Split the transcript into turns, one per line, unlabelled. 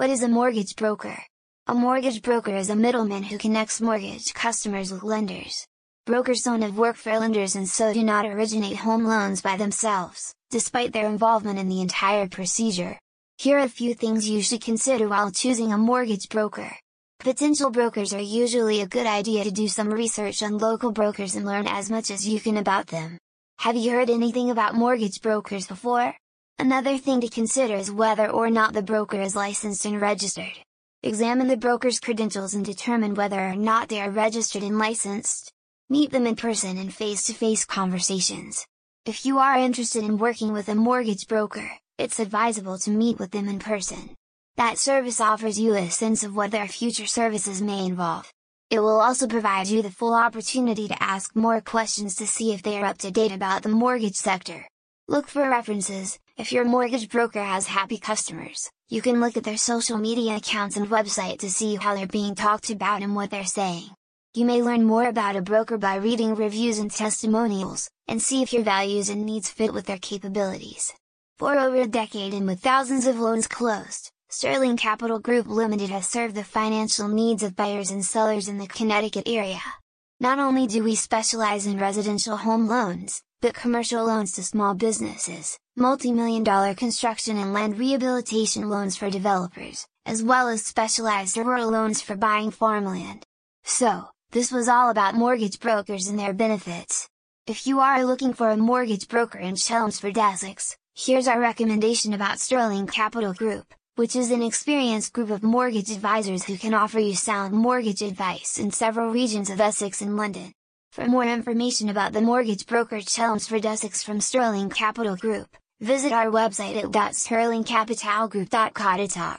What is a mortgage broker? A mortgage broker is a middleman who connects mortgage customers with lenders. Brokers don't have work for lenders and so do not originate home loans by themselves, despite their involvement in the entire procedure. Here are a few things you should consider while choosing a mortgage broker. Potential brokers are usually a good idea to do some research on local brokers and learn as much as you can about them. Have you heard anything about mortgage brokers before? Another thing to consider is whether or not the broker is licensed and registered. Examine the broker's credentials and determine whether or not they are registered and licensed. Meet them in person in face-to-face conversations. If you are interested in working with a mortgage broker, it's advisable to meet with them in person. That service offers you a sense of what their future services may involve. It will also provide you the full opportunity to ask more questions to see if they are up to date about the mortgage sector. Look for references, if your mortgage broker has happy customers, you can look at their social media accounts and website to see how they're being talked about and what they're saying. You may learn more about a broker by reading reviews and testimonials, and see if your values and needs fit with their capabilities. For over a decade and with thousands of loans closed, Sterling Capital Group Limited has served the financial needs of buyers and sellers in the Connecticut area. Not only do we specialize in residential home loans, but commercial loans to small businesses, multi-million dollar construction and land rehabilitation loans for developers, as well as specialized rural loans for buying farmland. So, this was all about mortgage brokers and their benefits. If you are looking for a mortgage broker in Chelmsford Essex, here's our recommendation about Sterling Capital Group, which is an experienced group of mortgage advisors who can offer you sound mortgage advice in several regions of Essex and London. For more information about the mortgage broker Chelmsford Essex from Sterling Capital Group, visit our website at .sterlingcapitalgroup.co.uk.